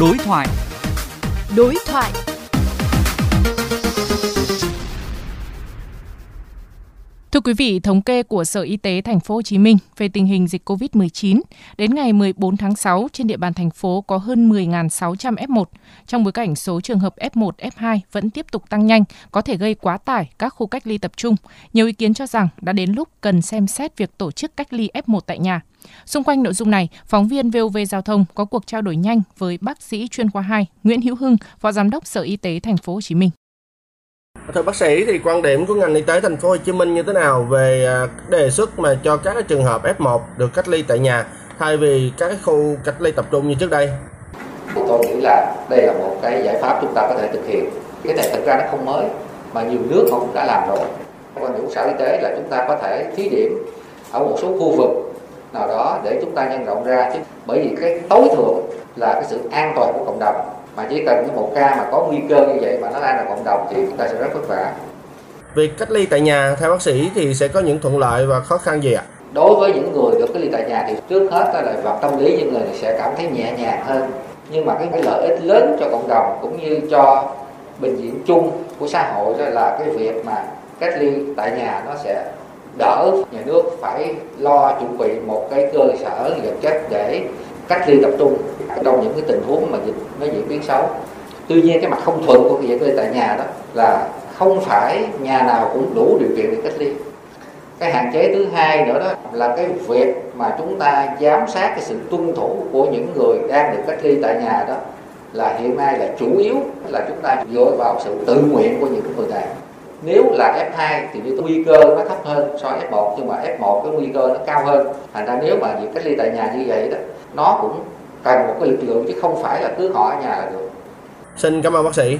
Đối thoại. Đối thoại. Thưa quý vị, thống kê của Sở Y tế Thành phố Hồ Chí Minh về tình hình dịch COVID-19, đến ngày 14 tháng 6 trên địa bàn thành phố có hơn 10.600 F1. Trong bối cảnh số trường hợp F1, F2 vẫn tiếp tục tăng nhanh, có thể gây quá tải các khu cách ly tập trung. Nhiều ý kiến cho rằng đã đến lúc cần xem xét việc tổ chức cách ly F1 tại nhà. Xung quanh nội dung này, phóng viên VOV Giao thông có cuộc trao đổi nhanh với bác sĩ chuyên khoa 2 Nguyễn Hữu Hưng, Phó Giám đốc Sở Y tế Thành phố Hồ Chí Minh. Thưa bác sĩ, thì quan điểm của ngành y tế thành phố Hồ Chí Minh như thế nào về à, đề xuất mà cho các trường hợp F1 được cách ly tại nhà, thay vì các khu cách ly tập trung như trước đây? Thì tôi nghĩ là đây là một cái giải pháp chúng ta có thể thực hiện. Cái này thực ra nó không mới, mà nhiều nước họ cũng đã làm rồi. Quan điểm của Sở Y tế là chúng ta có thể thí điểm ở một số khu vực nào đó để chúng ta nhân rộng ra chứ. Bởi vì cái tối thượng là cái sự an toàn của cộng đồng. Mà chỉ cần một ca mà có nguy cơ như vậy mà nó lan ra cộng đồng thì chúng ta sẽ rất vất vả. Việc cách ly tại nhà theo bác sĩ thì sẽ có những thuận lợi và khó khăn gì ạ? đối với những người được cách ly tại nhà thì trước hết là vật tâm lý những người sẽ cảm thấy nhẹ nhàng hơn. Nhưng mà cái, cái lợi ích lớn cho cộng đồng cũng như cho bệnh viện chung của xã hội đó là cái việc mà cách ly tại nhà nó sẽ đỡ, nhà nước phải lo chuẩn bị một cái cơ sở vật chất để cách ly tập trung trong những cái tình huống mà dịch nó diễn biến xấu. Tuy nhiên cái mặt không thuận của cái việc cách ly tại nhà đó là không phải nhà nào cũng đủ điều kiện để cách ly. Cái hạn chế thứ hai nữa đó là cái việc mà chúng ta giám sát cái sự tuân thủ của những người đang được cách ly tại nhà đó là hiện nay là chủ yếu là chúng ta dựa vào sự tự nguyện của những người này nếu là F2 thì cái nguy cơ nó thấp hơn so với F1 nhưng mà F1 cái nguy cơ nó cao hơn thành ra nếu mà việc cách ly tại nhà như vậy đó, nó cũng cần một cái lực lượng chứ không phải là cứ họ ở nhà là được Xin cảm ơn bác sĩ.